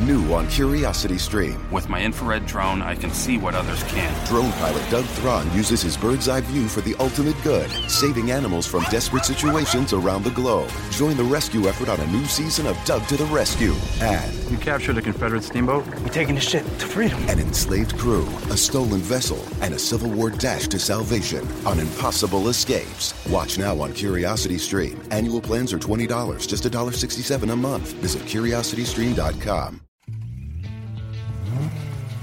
New on Curiosity Stream. With my infrared drone, I can see what others can't. Drone pilot Doug Thron uses his bird's eye view for the ultimate good, saving animals from desperate situations around the globe. Join the rescue effort on a new season of Doug to the Rescue. And You captured a Confederate steamboat? We're taking the ship to freedom. an enslaved crew, a stolen vessel, and a Civil War dash to salvation on impossible escapes. Watch now on Curiosity Stream. Annual plans are $20, just $1.67 a month. Visit curiositystream.com.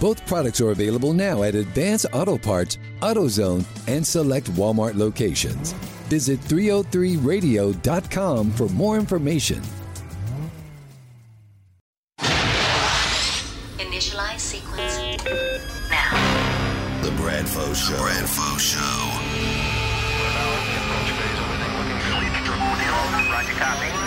Both products are available now at Advance Auto Parts, AutoZone, and select Walmart locations. Visit 303radio.com for more information. Initialize sequence now. The Bradfo Show. The Bradfo Show. Roger, copy.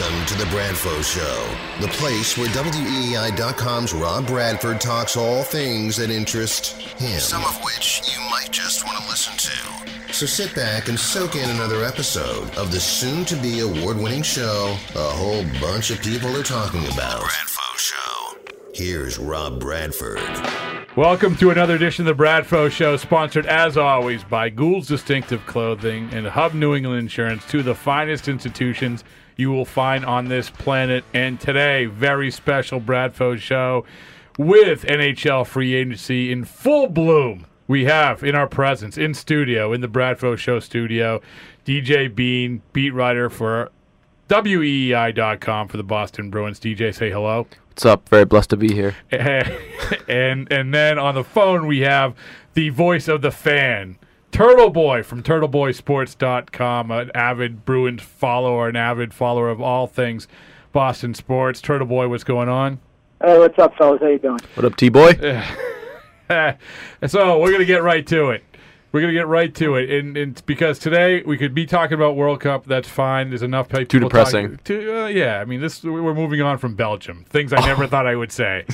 Welcome to the Bradfo Show, the place where WEEI.com's Rob Bradford talks all things that interest him. Some of which you might just want to listen to. So sit back and soak in another episode of the soon to be award winning show a whole bunch of people are talking about. The Bradfo Show. Here's Rob Bradford. Welcome to another edition of the Bradfo Show, sponsored as always by Gould's Distinctive Clothing and Hub New England Insurance, two of the finest institutions you will find on this planet. And today, very special Bradfo Show with NHL free agency in full bloom. We have in our presence, in studio, in the Bradfo Show studio, DJ Bean, beat writer for WEEI.com for the Boston Bruins. DJ, say hello. What's up? Very blessed to be here. and and then on the phone we have the voice of the fan, Turtle Boy from TurtleBoySports.com, an avid Bruins follower, an avid follower of all things Boston sports. Turtle Boy, what's going on? Hey, what's up, fellas? How you doing? What up, T boy? so we're gonna get right to it. We're gonna get right to it, and, and because today we could be talking about World Cup. That's fine. There's enough people. Too depressing. to, uh, yeah, I mean, this we're moving on from Belgium. Things I never thought I would say.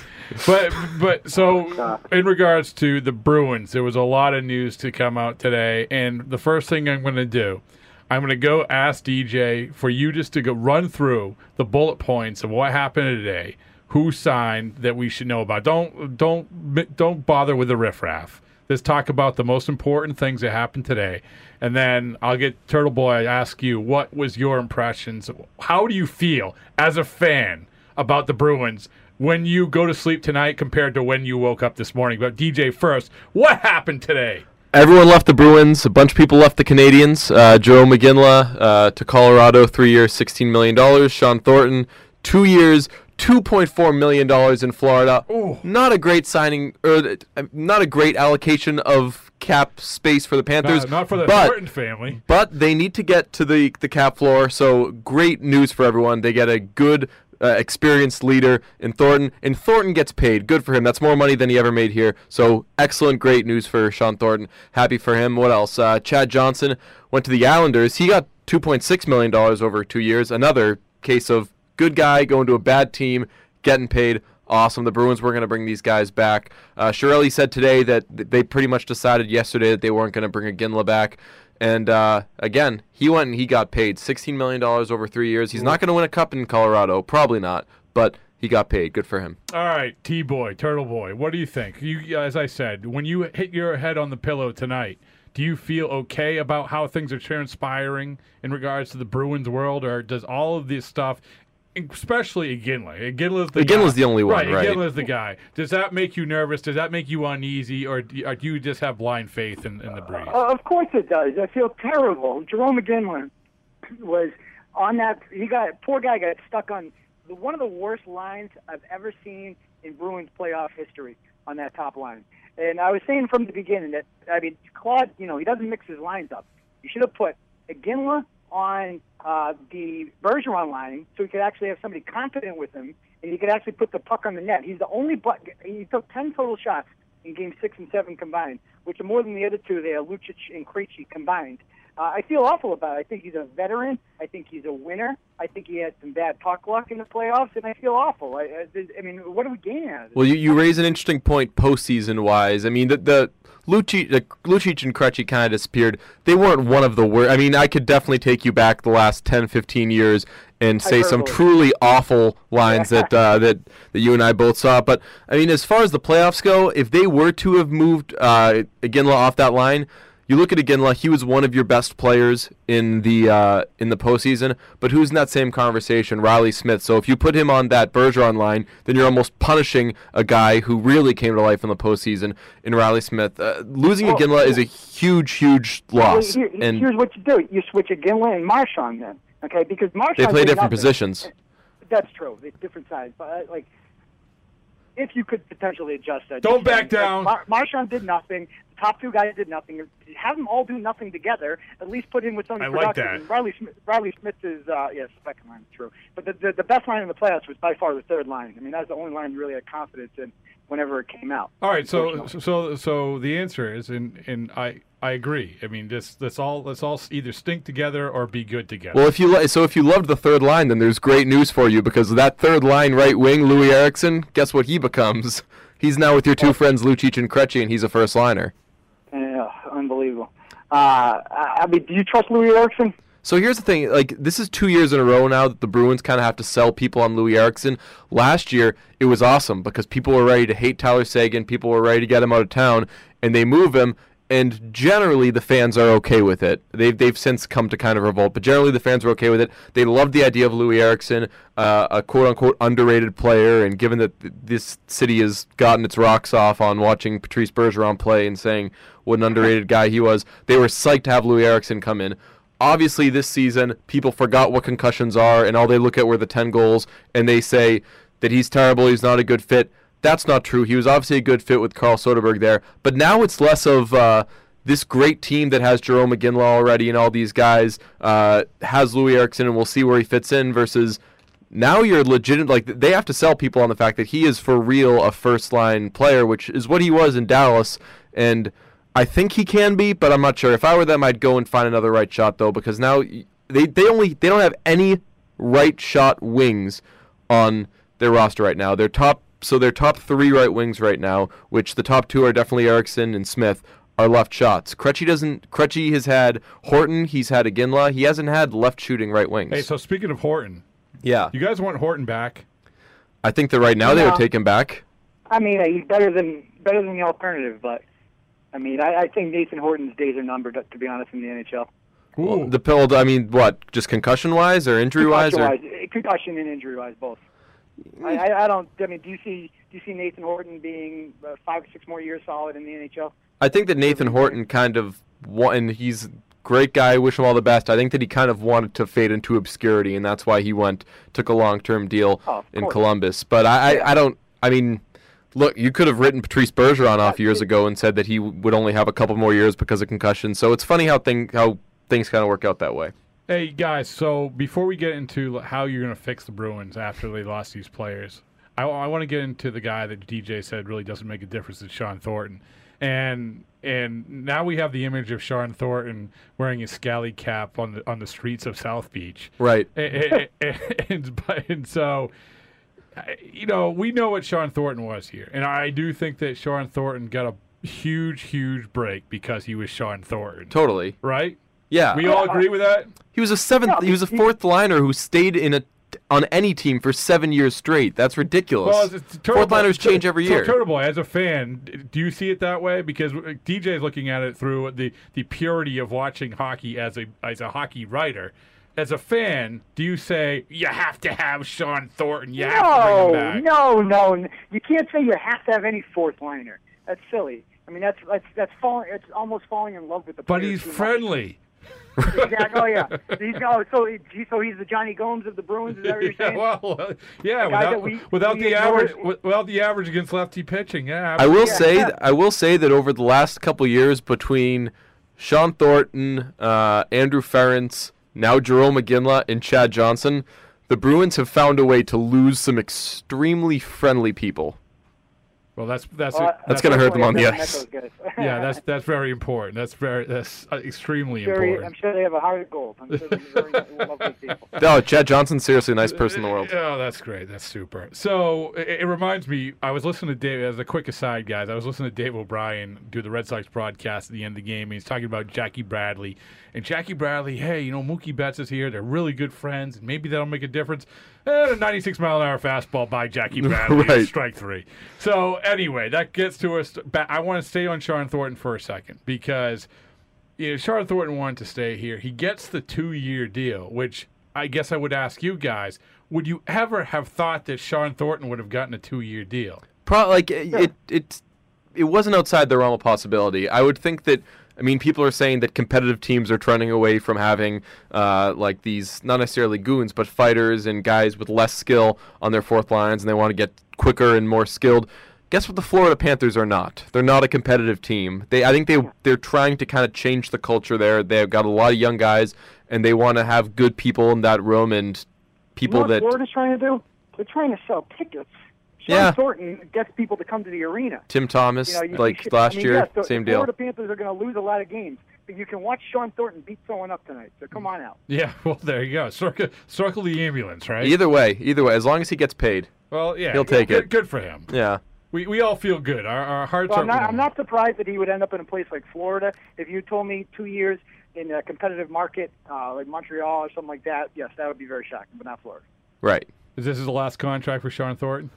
But but so in regards to the Bruins, there was a lot of news to come out today, and the first thing I'm going to do. I'm going to go ask DJ for you just to go run through the bullet points of what happened today, who signed that we should know about. Don't don't don't bother with the riffraff. Let's talk about the most important things that happened today, and then I'll get Turtle Boy. I Ask you what was your impressions? How do you feel as a fan about the Bruins when you go to sleep tonight compared to when you woke up this morning? But DJ first, what happened today? Everyone left the Bruins. A bunch of people left the Canadiens. Uh, Jarome Iginla uh, to Colorado, three years, $16 million. Sean Thornton, two years, $2.4 million in Florida. Not a great signing, or uh, not a great allocation of cap space for the Panthers. Not, not for the but, Thornton family. But they need to get to the, the cap floor, so great news for everyone. They get a good, uh, experienced leader in Thornton, and Thornton gets paid. Good for him. That's more money than he ever made here. So excellent, great news for Sean Thornton. Happy for him. What else? Uh, Chad Johnson went to the Islanders. He got $2.6 million over two years. Another case of good guy going to a bad team, getting paid. Awesome. The Bruins were going to bring these guys back. Uh, Chiarelli said today that they pretty much decided yesterday that they weren't going to bring Iginla back. And uh, again, he went and he got paid $16 million over three years. He's not going to win a cup in Colorado. Probably not. But he got paid. Good for him. All right, T Boy, Turtle Boy, what do you think? You, as I said, when you hit your head on the pillow tonight, do you feel okay about how things are transpiring in regards to the Bruins world, or does all of this stuff especially Iginla. Iginla's the Iginla's guy. the only one, right? right. Iginla's the guy. Does that make you nervous? Does that make you uneasy, or do you, or do you just have blind faith in, in the breeze? Uh, of course it does. I feel terrible. Jarome Iginla was on that. He got poor guy got stuck on the, one of the worst lines I've ever seen in Bruins playoff history on that top line. And I was saying from the beginning that I mean Claude, you know, he doesn't mix his lines up. You should have put Iginla on uh, the Bergeron line so he could actually have somebody confident with him, and he could actually put the puck on the net. He's the only but he took ten total shots in game six and seven combined, which are more than the other two there, Lucic and Krejci combined. Uh, I feel awful about it. I think he's a veteran. I think he's a winner. I think he had some bad puck luck in the playoffs, and I feel awful. I, I, I mean, what are we gaining out of this? Well, you, you raise an interesting point postseason wise. I mean, the, the Lucic, Lucic and Krejci kind of disappeared. They weren't one of the worst. I mean, I could definitely take you back the last 10, 15 years and say some truly awful lines that uh, that that you and I both saw. But I mean, as far as the playoffs go, if they were to have moved uh, Iginla off that line. You look at Iginla; he was one of your best players in the uh, in the postseason. But who's in that same conversation? Reilly Smith. So if you put him on that Bergeron line, then you're almost punishing a guy who really came to life in the postseason in Reilly Smith. Uh, losing Well, Iginla is a huge, huge Well, loss. here- and here's what you do: you switch Iginla and Marchand then, okay? Because Marchand they play different nothing. positions. That's true. It's different sides, but uh, like, if you could potentially adjust that. Don't back down. Mar- Marchand did nothing. The top two guys did nothing. Have them all do nothing together. At least put in with some I like production. that. Reilly Smith. Reilly Smith is uh, yes, second line, true. But the, the the best line in the playoffs was by far the third line. I mean, that's the only line you really had confidence in whenever it came out. All right, so so so the answer is, and and I I agree. I mean, this let's all let's all either stink together or be good together. Well, if you li- so if you loved the third line, then there's great news for you because that third line right wing, Loui Eriksson, guess what he becomes? He's now with your two friends Lucic and Krejci, and he's a first liner. Uh, I I mean, do you trust Loui Eriksson? So here's the thing: like this is two years in a row now that the Bruins kind of have to sell people on Loui Eriksson. Last year it was awesome because people were ready to hate Tyler Seguin, people were ready to get him out of town, and they move him. And generally, the fans are okay with it. They've they've since come to kind of revolt, but generally, the fans are okay with it. They loved the idea of Loui Eriksson, uh, a quote unquote underrated player. And given that th- this city has gotten its rocks off on watching Patrice Bergeron play and saying what an underrated guy he was, they were psyched to have Loui Eriksson come in obviously this season people forgot what concussions are and all they look at were the 10 goals and they say that he's terrible he's not a good fit that's not true he was obviously a good fit with carl soderberg there but now it's less of uh, this great team that has jarome iginla already and all these guys uh, has loui eriksson and we'll see where he fits in versus now you're legit like they have to sell people on the fact that he is for real a first line player which is what he was in dallas and I think he can be, but I'm not sure. If I were them, I'd go and find another right shot though, because now they they only they don't have any right shot wings on their roster right now. Their top so their top three right wings right now, which the top two are definitely Eriksson and Smith, are left shots. Krejci doesn't. Krejci has had Horton. He's had Iginla. He hasn't had left shooting right wings. hey, so speaking of Horton, yeah, you guys want Horton back? I think that right now they would take him back. I mean, uh, he's better than better than the alternative, but I mean, I, I think Nathan Horton's days are numbered. To be honest, in the NHL, Ooh. The pill. I mean, what? Just concussion wise or injury wise? Or concussion-wise, concussion and injury-wise, both. I, I, I don't. I mean, do you see do you see Nathan Horton being uh, five or six more years solid in the NHL? I think that Nathan Horton kind of and he's great guy. Wish him all the best. I think that he kind of wanted to fade into obscurity, and that's why he went took a long term deal Oh, in course. Columbus. But I, Yeah. I, I don't. I mean, look, you could have written Patrice Bergeron off years ago and said that he would only have a couple more years because of concussion. So it's funny how thing how things kind of work out that way. Hey guys, so before we get into how you're going to fix the Bruins after they lost these players, I, want to get into the guy that DJ said really doesn't make a difference. Is Sean Thornton, and and now we have the image of Sean Thornton wearing his scally cap on the on the streets of South Beach, Right. and, and, and, and so. You know, we know what Sean Thornton was here, and I do think that Sean Thornton got a huge, huge break because he was Sean Thornton, Totally. right? Yeah. We all agree with that. he was a seventh. No, he was a fourth liner who stayed in a on any team for seven years straight. That's ridiculous. Well, it's- it's Fourth Boy- liners change every so year. Turtle Boy, as a fan, do you see it that way? Because uh, DJ is looking at it through the, the purity of watching hockey as a as a hockey writer. as a fan, do you say you have to have Sean Thornton? You have to bring him No, back. no, no. You can't say you have to have any fourth liner. That's silly. I mean, that's that's that's falling. It's almost falling in love with the. But he's friendly. much. Friendly. exactly. Oh yeah. He's oh, so he, so he's the Jonny Gomes of the Bruins. Is that what you're yeah, well, uh, yeah, without, we- without we the ignore- average, without the average against lefty pitching. Yeah, I will Yeah. say I will say that over the last couple years between Sean Thornton, uh, Andrew Ference, now Jarome Iginla, and Chad Johnson, the Bruins have found a way to lose some extremely friendly people. Well, that's that's Uh, That's gonna hurt them on the I've ice. met those guys. yeah, that's that's very important. That's very that's uh, extremely Very, I'm important. sure they have a heart of gold. I'm sure they're very lovely people. No, Chad Johnson's seriously a nice person in the world. Oh, that's great. That's super. So it, it reminds me. I was listening to Dave. As a quick aside, guys, I was listening to Dave O'Brien do the Red Sox broadcast at the end of the game. And he's talking about Jackie Bradley and Jackie Bradley. Hey, you know Mookie Betts is here. They're really good friends. and Maybe that'll make a difference. And a 96 mile an hour fastball by Jackie Bradley, Right. strike three. So anyway, that gets to us. Back, I want to stay on Sean Thornton for a second because you know, Sean Thornton wanted to stay here. He gets the two year deal, which I guess I would ask you guys: Would you ever have thought that Sean Thornton would have gotten a two year deal? Pro- like it, it, it, it wasn't outside the realm of possibility. I would think that. I mean, people are saying that competitive teams are trending away from having uh, like these not necessarily goons, but fighters and guys with less skill on their fourth lines, and they want to get quicker and more skilled. Guess what? The Florida Panthers are not. They're not a competitive team. They, I think they, they're trying to kind of change the culture there. They've got a lot of young guys, and they want to have good people in that room and You know people what that. Florida's trying to do? They're trying to sell tickets. Sean Yeah. Thornton gets people to come to the arena. Tim Thomas, You know, you, like you- last I mean, year, yeah, so same the deal. Florida Panthers are going to lose a lot of games, but you can watch Sean Thornton beat someone up tonight. So come on out. Yeah, well, there you go. Circle, circle the ambulance, right? Either way, either way, as long as he gets paid. well, yeah, He'll take good, it. Good for him. Yeah. We we all feel good. Our, our hearts Well, are. I'm not, I'm not surprised that he would end up in a place like Florida. If you told me two years in a competitive market uh, like Montreal or something like that, yes, that would be very shocking, but not Florida. Right. Is this his last contract for Sean Thornton?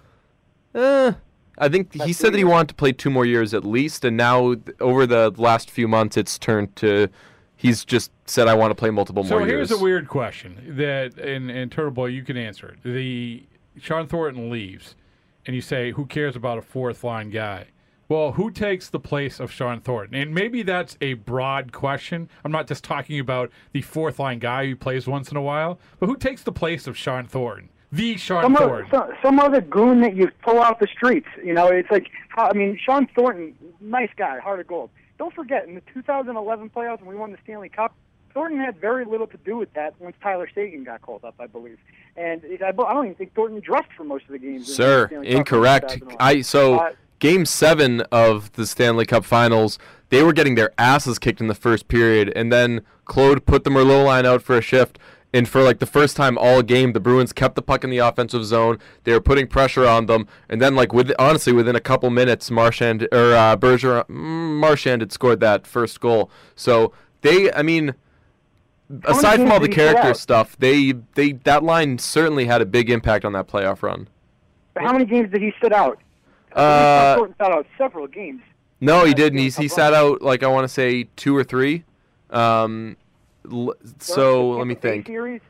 Uh, I think he said that he weird. wanted to play two more years at least, and now over the last few months, it's turned to he's just said I want to play multiple So more years. So here's a weird question that, and, and Turtle Boy, you can answer it. The Sean Thornton leaves, and you say, "Who cares about a fourth line guy?" Well, who takes the place of Sean Thornton? And maybe that's a broad question. I'm not just talking about the fourth line guy who plays once in a while, but who takes the place of Sean Thornton? The Sean Some, Thornton. other, some, some other goon that you pull out the streets. You know, it's like, I mean, Sean Thornton, nice guy, heart of gold. Don't forget, in the 2011 playoffs when we won the Stanley Cup, Thornton had very little to do with that once Tyler Seguin got called up, I believe. And it, I, I don't even think Thornton dressed for most of the games. in the Sir, in incorrect. I so Uh, game seven of the Stanley Cup Finals, they were getting their asses kicked in the first period, and then Claude put the Merlot line out for a shift. And for like the first time all game, the Bruins kept the puck in the offensive zone. They were putting pressure on them, and then like with honestly within a couple minutes, Marchand or uh, Bergeron, mm, Marchand had scored that first goal. So they, I mean, aside from all the he character stuff, they they that line certainly had a big impact on that playoff run. But how many games did he sit out? Uh, Thornton sat out several games. No, he didn't. He's, he sat out like I want to say two or three. Um, so let me think. Series,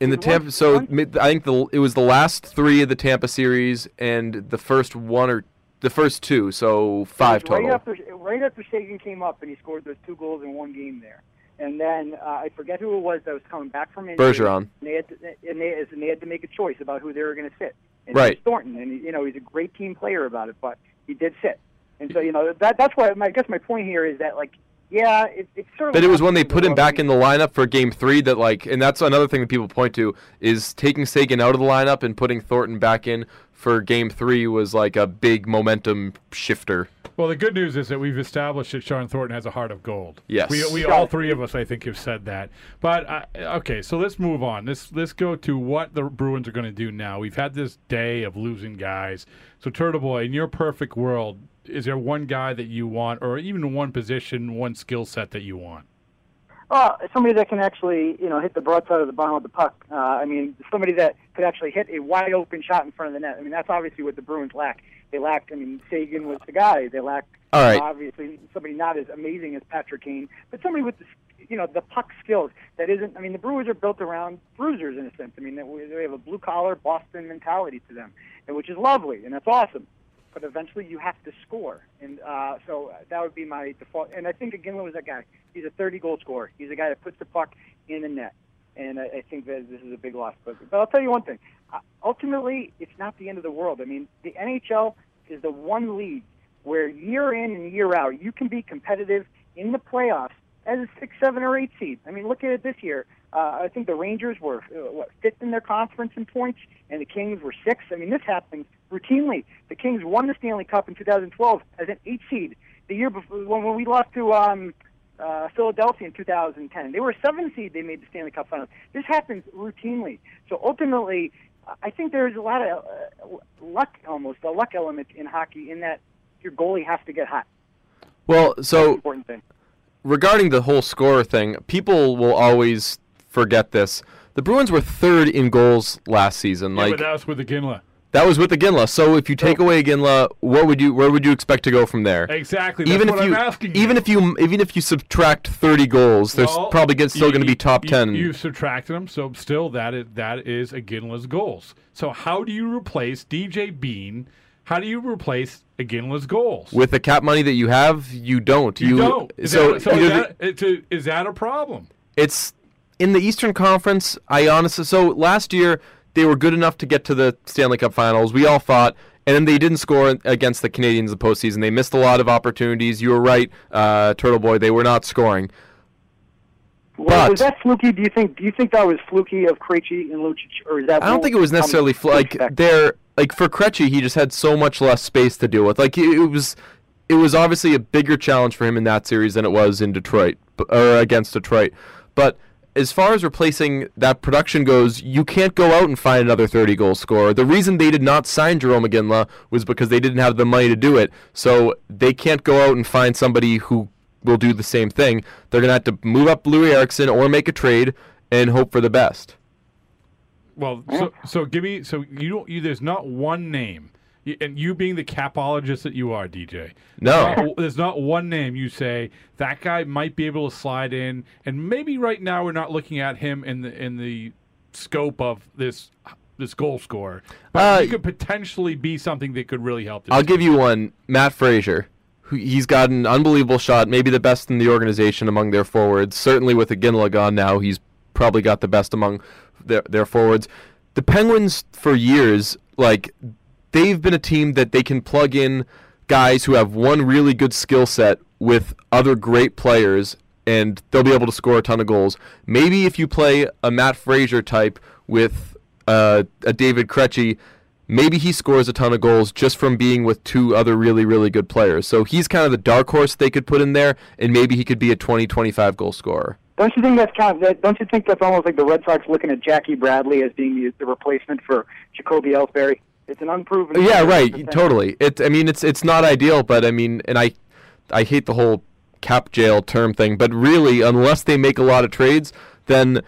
In the Tampa, so I think the it was the last three of the Tampa series and the first one or the first two, so five total. Right after, right after Seguin came up and he scored those two goals in one game there. And then uh, I forget who it was that was coming back from injury. Bergeron. And they had to, and they, and they had to make a choice about who they were going to sit. And Right. Thornton, and you know he's a great team player about it, but he did sit. And so you know that that's why my, I guess my point here is that like yeah, it, it's sort of. But it was when they put him back in the lineup for Game Three that like, and that's another thing that people point to is taking Seguin out of the lineup and putting Thornton back in for Game Three was like a big momentum shifter. Well, the good news is that we've established that Sean Thornton has a heart of gold. Yes. we, we all three of us, I think, have said that. But uh, okay, so let's move on. Let's let's go to what the Bruins are going to do now. We've had this day of losing guys. So, Turtle Boy, in your perfect world, is there one guy that you want, or even one position, one skill set that you want? Well, somebody that can actually, you know, hit the broadside of the bottom of the puck. Uh, I mean, somebody that could actually hit a wide open shot in front of the net. I mean, that's obviously what the Bruins lack. They lacked. I mean, Seguin was the guy. They lacked. All right. Obviously, somebody not as amazing as Patrick Kane, but somebody with the, you know, the puck skills that isn't. I mean, the Brewers are built around bruisers in a sense. I mean, they, they have a blue collar Boston mentality to them, which is lovely and that's awesome. But eventually, you have to score, and uh, so that would be my default. And I think Ginla was that guy. He's a 30 goal scorer. He's a guy that puts the puck in the net, and I, I think that this is a big loss. But, but I'll tell you one thing. Uh, ultimately, it's not the end of the world. I mean, the NHL is the one league where year in and year out you can be competitive in the playoffs as a six, seven, or eight seed. I mean, look at it this year. Uh, I think the Rangers were uh, what fifth in their conference in points, and the Kings were sixth. I mean, this happens routinely. The Kings won the Stanley Cup in 2012 as an eight seed. The year before, when, when we lost to um, uh, Philadelphia in 2010, they were a seven seed. They made the Stanley Cup Finals. This happens routinely. So ultimately, I think there's a lot of uh, luck, almost a luck element in hockey, in that your goalie has to get hot. Well, so important thing. regarding the whole score thing, people will always forget this. The Bruins were third in goals last season. Yeah, Like that was with the Ginla. that was with the Ginla. So if you take oh. away Ginla, what would you where would you expect to go from there? Exactly. That's even if you I'm asking even if you even if you subtract 30 goals, there's Well, probably get, still going to be top you- 10. You subtracted them, so still that is that is Iginla's goals. So how do you replace DJ Bean? How do you replace Iginla's goals? with the cap money that you have, you don't. you, don't. Is so that, so is, that, it's a- is that a problem? it's in the Eastern Conference. I honestly, so last year they were good enough to get to the Stanley Cup Finals. We all thought, and then they didn't score against the Canadiens in the postseason. They missed a lot of opportunities. You were right, uh, Turtle Boy. They were not scoring. Well, But- was that fluky? Do you think? Do you think that was fluky of Krejci and Lucic, or is that? I don't think it was necessarily fl- like they're like for Krejci, he just had so much less space to deal with. Like it it was, it was obviously a bigger challenge for him in that series than it was in Detroit or against Detroit. But as far as replacing that production goes, you can't go out and find another 30 goal scorer. The reason they did not sign Jarome Iginla was because they didn't have the money to do it. So they can't go out and find somebody who will do the same thing. They're gonna have to move up Louis Erickson or make a trade and hope for the best. Well, so so give me so you don't you there's not one name. And you being the capologist that you are, DJ. No. Not- there's not one name you say that guy might be able to slide in, and maybe right now we're not looking at him in the in the scope of this this goal scorer, but Uh, he could potentially be something that could really help. I'll team. give you one. Matt Fraser. He's got an unbelievable shot, maybe the best in the organization among their forwards. Certainly with Iginla gone now, he's probably got the best among their their forwards. The Penguins for years, like they've been a team that they can plug in guys who have one really good skill set with other great players and they'll be able to score a ton of goals. Maybe if you play a Matt Fraser type with uh, a David Krejci, maybe he scores a ton of goals just from being with two other really, really good players. So he's kind of the dark horse they could put in there, and maybe he could be a 20, 25 goal scorer. Don't you think that's kind of, don't you think that's almost like the Red Sox looking at Jackie Bradley as being the, the replacement for Jacoby Ellsbury? It's an unproven. Yeah, right. Totally. It. I mean, it's it's not ideal, but I mean, and I, I hate the whole cap jail term thing. But really, unless they make a lot of trades, then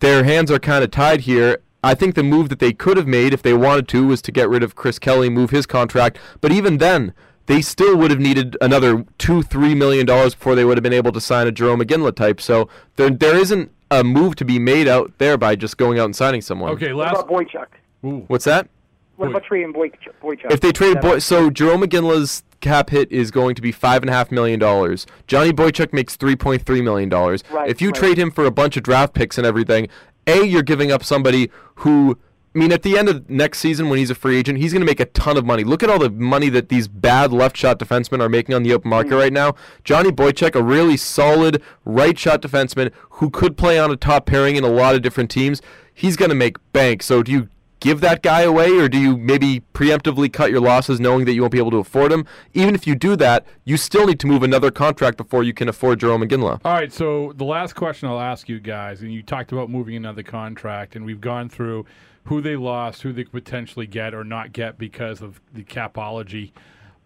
their hands are kind of tied here. I think the move that they could have made if they wanted to was to get rid of Chris Kelly, move his contract. But even then, they still would have needed another two, three million dollars before they would have been able to sign a Jarome Iginla type. So there, there isn't a move to be made out there by just going out and signing someone. Okay, What last. about Boychuk? Ooh. What's that? What about trading Boy, Boychuk? If they trade Boy, so Jarome Iginla's cap hit is going to be five and a half million dollars. Johnny Boychuk makes three point three million dollars. Right, if you right. trade him for a bunch of draft picks and everything, a you're giving up somebody who. I mean, at the end of next season, when he's a free agent, he's going to make a ton of money. Look at all the money that these bad left shot defensemen are making on the open market hmm. right now. Johnny Boychuk, a really solid right shot defenseman who could play on a top pairing in a lot of different teams, he's going to make bank. So, do you give that guy away, or do you maybe preemptively cut your losses knowing that you won't be able to afford him? Even if you do that, you still need to move another contract before you can afford Jarome Iginla. All right, so the last question I'll ask you guys, and you talked about moving another contract, and we've gone through who they lost, who they could potentially get or not get because of the capology.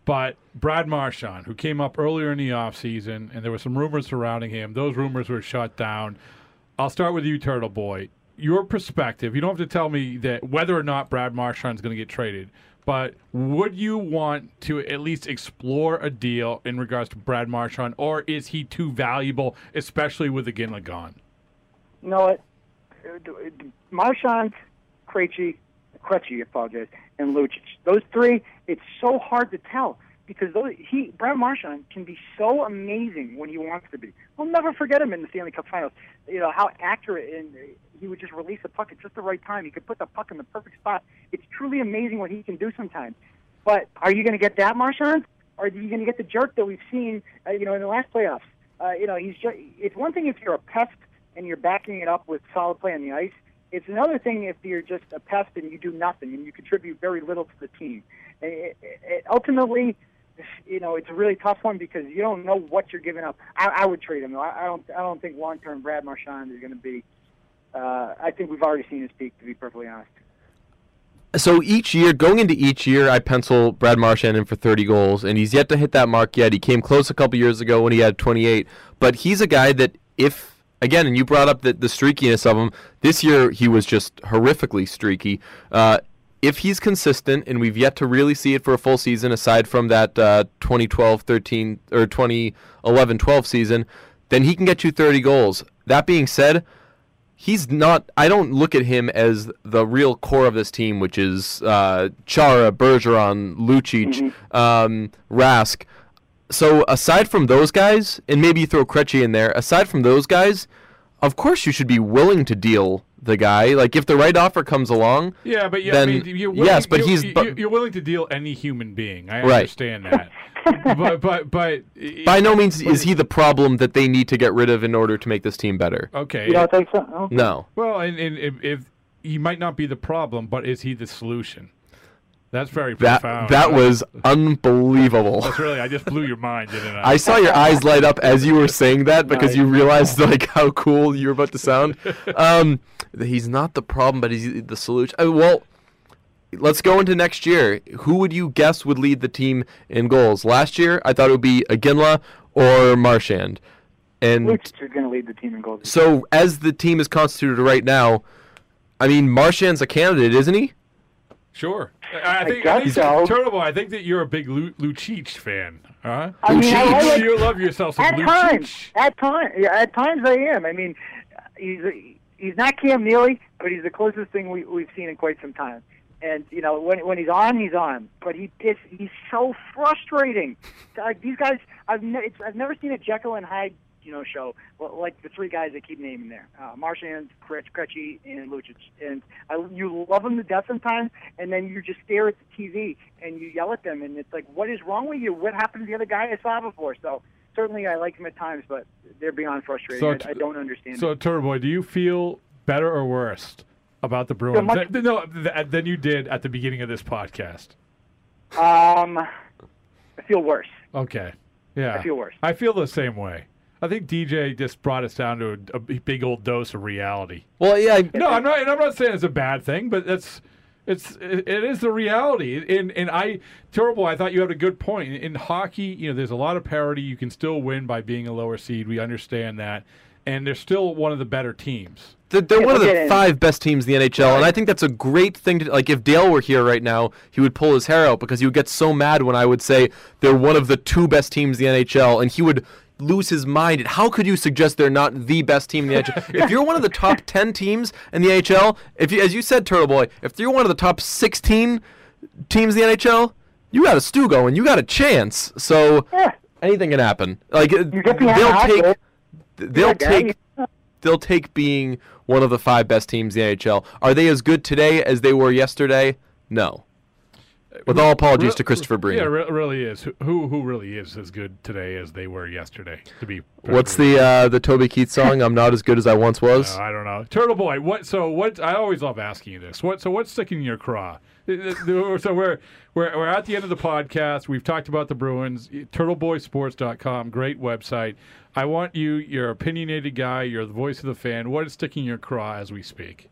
But Brad Marchand, who came up earlier in the offseason, and there were some rumors surrounding him, those rumors were shut down. I'll start with you, Turtle Boy. Your perspective, you don't have to tell me that whether or not Brad Marchand is going to get traded, but would you want to at least explore a deal in regards to Brad Marchand, or is he too valuable, especially with the Ginla gone? You know what? Marchand, Krejci, Krejci, apologize, and Lucic. Those three, it's so hard to tell because those, he Brad Marchand can be so amazing when he wants to be. We'll never forget him in the Stanley Cup Finals. You know how accurate and he would just release the puck at just the right time. He could put the puck in the perfect spot. It's truly amazing what he can do sometimes. But are you going to get that Marchand, or are you going to get the jerk that we've seen? Uh, you know, in the last playoffs. Uh, you know, he's just. It's one thing if you're a pest and you're backing it up with solid play on the ice. It's another thing if you're just a pest and you do nothing and you contribute very little to the team. It, it, it, ultimately, you know, it's a really tough one because you don't know what you're giving up. I, I would trade him. I, I don't. I don't think long term Brad Marchand is going to be. Uh, I think we've already seen his peak, to be perfectly honest. So each year, going into each year, I pencil Brad Marchand in for 30 goals, and he's yet to hit that mark yet. He came close a couple years ago when he had 28, but he's a guy that if again, and you brought up the, the streakiness of him. This year, he was just horrifically streaky. Uh, if he's consistent, and we've yet to really see it for a full season, aside from that uh, 2012 13 or 2011 12 season, then he can get you 30 goals. That being said, he's not. I don't look at him as the real core of this team, which is uh, Chara, Bergeron, Lucic, mm-hmm. um, Rask. So aside from those guys, and maybe you throw Krejci in there. Aside from those guys, of course you should be willing to deal the guy. Like if the right offer comes along, yeah, but yeah, then, I mean, you're willing, yes, but you're, he's you're, you're willing to deal any human being. I right. understand that. but but but by no means is he the problem that they need to get rid of in order to make this team better. Okay, you don't think so? Okay. No. Well, and, and if, if he might not be the problem, but is he the solution? That's very that, profound. That was unbelievable. That's really, I just blew your mind, didn't I? I saw your eyes light up as you were saying that because you realized like how cool you were about to sound. Um, he's not the problem, but he's the solution. Uh, well, let's go into next year. Who would you guess would lead the team in goals? Last year, I thought it would be Iginla or Marchand. And Lucic is going to lead the team in goals. So, as the team is constituted right now, I mean, Marchand's a candidate, isn't he? Sure. I think, I I think so. Turtle, I think that you're a big Lu- Lucic fan, huh? I mean, I, I like, you love yourself some at Lucic. times. At times, yeah, at times I am. I mean, he's he's not Cam Neely, but he's the closest thing we, we've seen in quite some time. And you know, when when he's on, he's on. But he is he's so frustrating. Like these guys, I've ne- it's, I've never seen a Jekyll and Hyde you know show well, like the three guys that keep naming there: uh, Marchand, Krejci, and Lucic. And I, you love them to death sometimes, and then you just stare at the TV and you yell at them, and it's like, what is wrong with you? What happened to the other guy I saw before? So certainly I like them at times, but they're beyond frustrating. So I, I don't understand. So, it. Turbo, do you feel better or worse about the Bruins much- than, no, than you did at the beginning of this podcast? Um, I feel worse. Okay. Yeah. I feel worse. I feel the same way. I think DJ just brought us down to a, a big old dose of reality. Well, yeah. I, No, I'm not. And I'm not saying it's a bad thing, but that's it's it, it is the reality. And and I terrible. I thought you had a good point. In, in hockey, you know, there's a lot of parity. You can still win by being a lower seed. We understand that, and they're still one of the better teams. They're, they're one of the five best teams in the NHL, and I think that's a great thing to like. If Dale were here right now, he would pull his hair out because he would get so mad when I would say they're one of the two best teams in the NHL, and he would lose his mind. How could you suggest they're not the best team in the NHL? if you're one of the top ten teams in the NHL, if you, as you said, Turtle Boy, if you're one of the top sixteen teams in the NHL, you got a stew going, you got a chance. So Yeah. anything can happen. Like You get behind they'll take, they'll Yeah, take they'll take being one of the five best teams in the NHL. Are they as good today as they were yesterday? No. With all apologies to Christopher Breen. Yeah, it re- really is. Who who really is as good today as they were yesterday? To be What's the uh, the Toby Keith song? I'm not as good as I once was. Uh, I don't know. Turtle Boy, what? So what? I always love asking you this. What? So what's sticking in your craw? Uh, uh, So we're we're we're at the end of the podcast. We've talked about the Bruins. TurtleBoySports.com, great website. I want you, you're opinionated guy. You're the voice of the fan. What is sticking in your craw as we speak?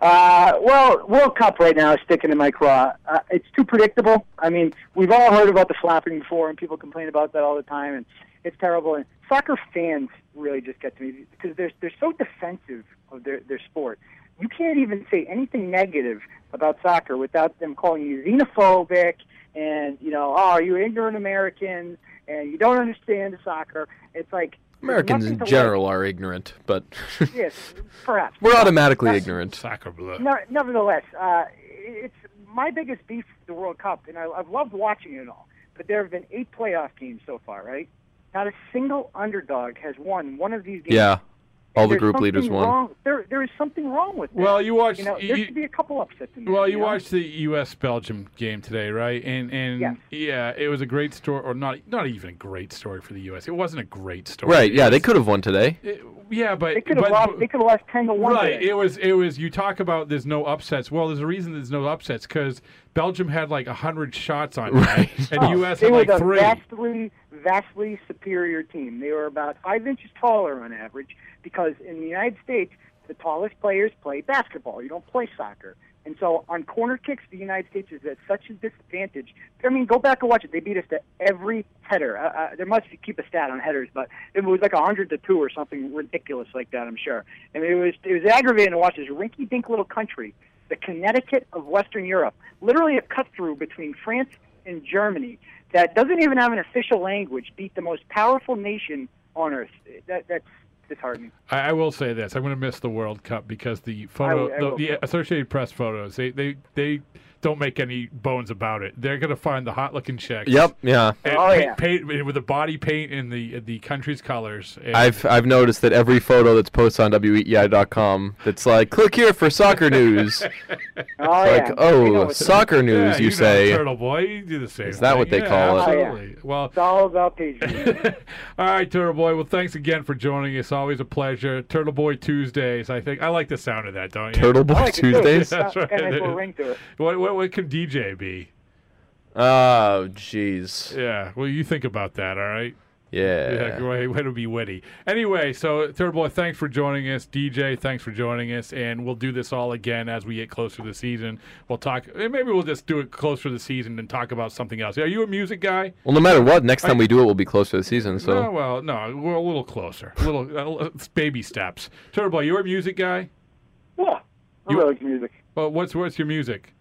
Uh, well, World Cup right now is sticking in my craw. Uh, it's too predictable. I mean, we've all heard about the flapping before, and people complain about that all the time, and it's terrible. And soccer fans really just get to me because they're they're so defensive of their their sport. You can't even say anything negative about soccer without them calling you xenophobic and you know, oh, are you ignorant Americans and you don't understand soccer. It's like Americans in to like- general are ignorant, but yes, perhaps. we're automatically That's- ignorant. Sacre bleu. No, nevertheless, uh, it's my biggest beef with the World Cup, and I, I've loved watching it all. But there have been eight playoff games so far, right? Not a single underdog has won one of these games. Yeah, all the group leaders something won. Wrong, there, there is something wrong with that. Well, you watched. You know, there you- should be a couple upsets in there. Well, you know? watched the U.S. Belgium game today, right? And and Yes. yeah, it was a great story, or not not even a great story for the U.S. It wasn't a great story. Right? Yeah, they could have won today. it- yeah, but They could have lost. They could have lost ten to one. Right. today. It was. It was. You talk about there's no upsets. Well, there's a reason there's no upsets because Belgium had like hundred shots on right, and Oh, U.S. they had were like the three. vastly, vastly superior team. They were about five inches taller on average because in the United States, the tallest players play basketball. You don't play soccer. And so on corner kicks, the United States is at such a disadvantage. I mean, go back and watch it. They beat us to every header. Uh, uh, there must be, keep a stat on headers, but it was like a hundred to two or something ridiculous like that. I'm sure. I mean, it was it was aggravating to watch this rinky-dink little country, the Connecticut of Western Europe, literally a cut through between France and Germany that doesn't even have an official language, beat the most powerful nation on earth. That that's disheartening. I, I will say this: I'm going to miss the World Cup because the photo, I the, the. Associated Press photos, they they they don't make any bones about it. They're going to find the hot-looking chicks. Yep. Yeah. And Oh, paint, yeah. paint- with the body paint in the the country's colors. And- I've I've noticed that every photo that's posted on WEEI.com that's like click here for soccer news. Oh like yeah. oh They know soccer news yeah, you, know, say. Turtle Boy, you do the same. Is that what they Yeah, call it? Oh, yeah. Absolutely. Well, It's all about Patriots. all right, Turtle Boy. Well, thanks again for joining us. Always a pleasure. Turtle Boy Tuesdays. I think I like the sound of that, don't you? Turtle Boy like. Tuesdays. It's got- got a nice ring to it. What what what could DJ be? Oh jeez. Yeah. Well, you think about that. All right. Yeah. Yeah, way, way to be witty. Anyway, so Turtle Boy, thanks for joining us. DJ, thanks for joining us, and we'll do this all again as we get closer to the season. We'll talk. Maybe we'll just do it closer to the season and talk about something else. Are you a music guy? Well, no matter what, next time we do it, we'll be closer to the season. So No, well, no, we're a little closer. A little uh, baby steps. Turtle Boy, you're a music guy. Yeah. I You- really like music. Well, what's what's your music?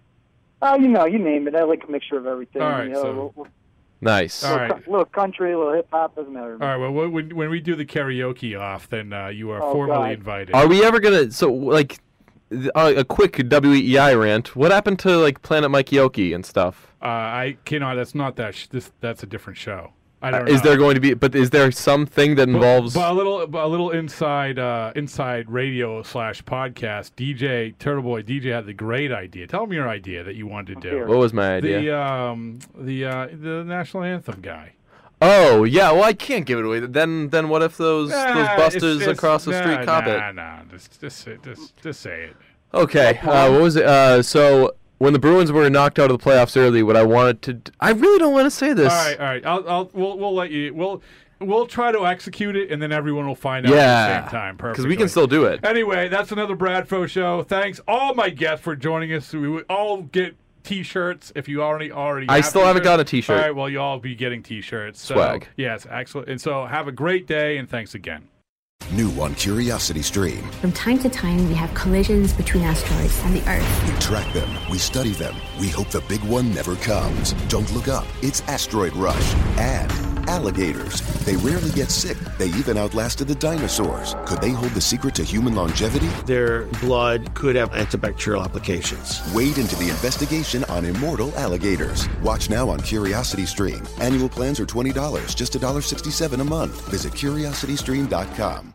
Oh, you know, you name it. I like a mixture of everything. All right, you know, so- a little, nice. All little, right. little country, a little hip hop, doesn't matter. All right. Well, when when we do the karaoke off, then uh, you are Oh, formally God. invited. Are we ever gonna? So like, th- uh, a quick WEEI rant. What happened to like Planet Mikey Oki and stuff? Uh, I cannot. That's not that. Sh- this that's a different show. I Uh, don't is know. there going to be? But is there something that involves? but, a little, but a little inside, uh, inside radio slash podcast. DJ Turtle Boy DJ had the great idea. Tell him your idea that you wanted to do. What was my idea? The um, the uh, the national anthem guy. oh yeah. Well, I can't give it away. Then then what if those Nah, those busters it's- across the nah, street cop nah, it? Nah, nah, just just just just say it. Okay. Uh, what was it? Uh, so when the Bruins were knocked out of the playoffs early, what I wanted to, d- I really don't want to say this. All right, all right. I'll, I'll we'll we'll let you. We'll we'll try to execute it, and then everyone will find out at the same time. Perfect. Because we can still do it. Anyway, that's another Bradfo show. Thanks all my guests for joining us. We would all get T-shirts if you already already. I still haven't got a T-shirt. All right, well, you all be getting T-shirts. So, Swag. Yes, excellent. And so, have a great day, and thanks again. New on Curiosity Stream. From time to time, we have collisions between asteroids and the Earth. We track them, we study them, we hope the big one never comes. Don't look up, it's Asteroid Rush. And alligators. They rarely get sick, they even outlasted the dinosaurs. Could they hold the secret to human longevity? Their blood could have antibacterial applications. Wade into the investigation on immortal alligators. Watch now on Curiosity Stream. Annual plans are $20, just $1.67 a month. Visit curiositystream.com.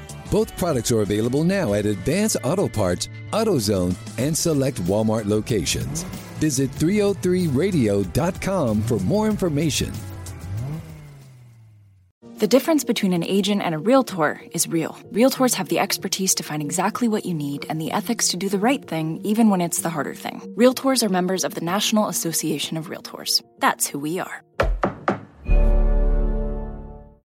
Both products are available now at Advance Auto Parts, AutoZone, and select Walmart locations. Visit 303radio.com for more information. The difference between an agent and a realtor is real. Realtors have the expertise to find exactly what you need and the ethics to do the right thing, even when it's the harder thing. Realtors are members of the National Association of Realtors. That's who we are.